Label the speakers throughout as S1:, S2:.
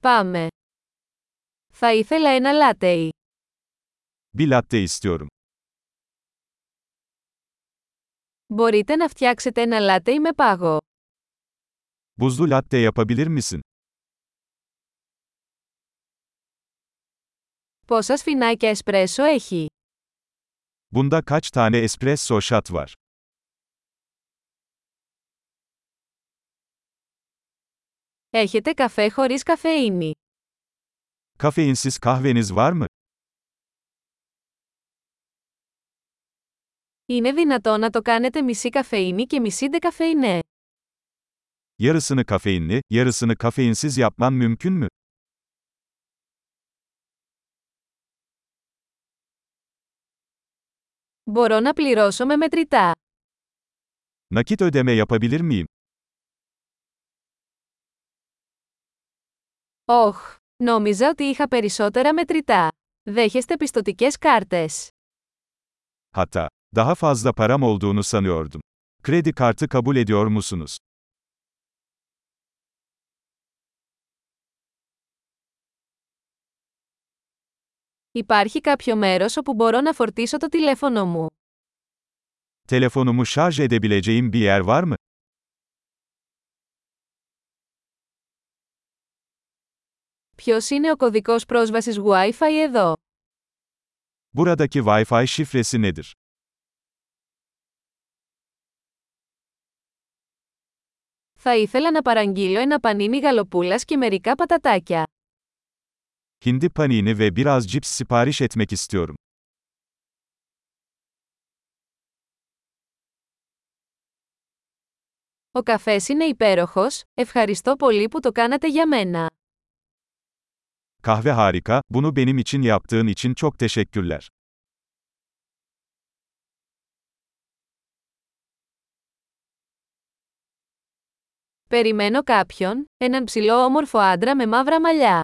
S1: Πάμε. Θα ήθελα ένα λάτεϊ.
S2: Bir latte istiyorum.
S1: Μπορείτε να φτιάξετε ένα λάτεϊ με πάγο.
S2: Buzlu latte yapabilir misin?
S1: Πόσα σφινάκια εσπρέσο έχει;
S2: Bunda kaç tane espresso shot var?
S1: Έχετε καφέ χωρίς καφεΐνη.
S2: Kafeinsiz kahveniz var mı?
S1: Είναι δυνατό να το κάνετε μισή καφεΐνη και μισή ντεκαφεϊνέ.
S2: Yarısını kafeinli, yarısını kafeinsiz yapman mümkün mü?
S1: Μπορώ να πληρώσω με μετρητά.
S2: Nakit ödeme yapabilir miyim?
S1: Όχ, νόμιζα ότι είχα περισσότερα μετρητά. Δέχεστε πιστοτικές κάρτες.
S2: Hatta, daha fazla param olduğunu sanıyordum. Kredi kartı kabul ediyor musunuz?
S1: Υπάρχει κάποιο μέρος όπου μπορώ να φορτίσω το τηλέφωνο μου;
S2: Telefonumu şarj edebileceğim bir yer var mı?
S1: Ποιος είναι ο κωδικός πρόσβασης Wi-Fi εδώ;
S2: Buradaki Wi-Fi şifresi nedir?
S1: Θα ήθελα να παραγγείλω ένα πανίνι γαλοπούλας και μερικά πατατάκια.
S2: Hindi panini ve biraz cips sipariş etmek istiyorum.
S1: Ο καφές είναι υπέροχος, ευχαριστώ πολύ που το κάνατε για μένα.
S2: Kahve harika, bunu benim için yaptığın için çok teşekkürler.
S1: Περιμένω κάποιον, έναν ψηλό όμορφο άντρα με μαύρα μαλλιά.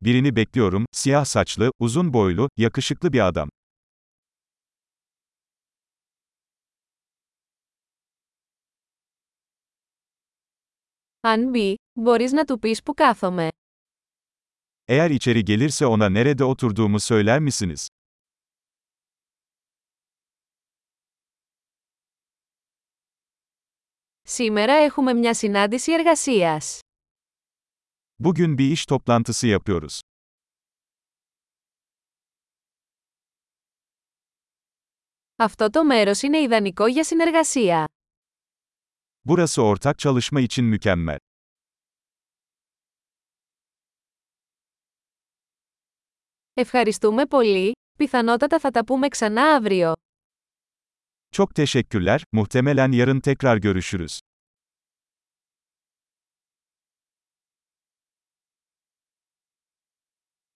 S2: Birini bekliyorum, siyah saçlı, uzun boylu, yakışıklı bir adam.
S1: Αν μπει, μπορείς να του πεις που κάθομαι.
S2: Eğer içeri gelirse ona nerede oturduğumu söyler misiniz?
S1: Σήμερα έχουμε μια συνάντηση εργασίας.
S2: Bugün bir iş toplantısı yapıyoruz.
S1: Αυτό το μέρος είναι ιδανικό για συνεργασία.
S2: Burası ortak çalışma için mükemmel.
S1: Ευχαριστούμε πολύ, πιθανότατα θα τα πούμε ξανά αύριο.
S2: Çok teşekkürler, muhtemelen yarın tekrar görüşürüz.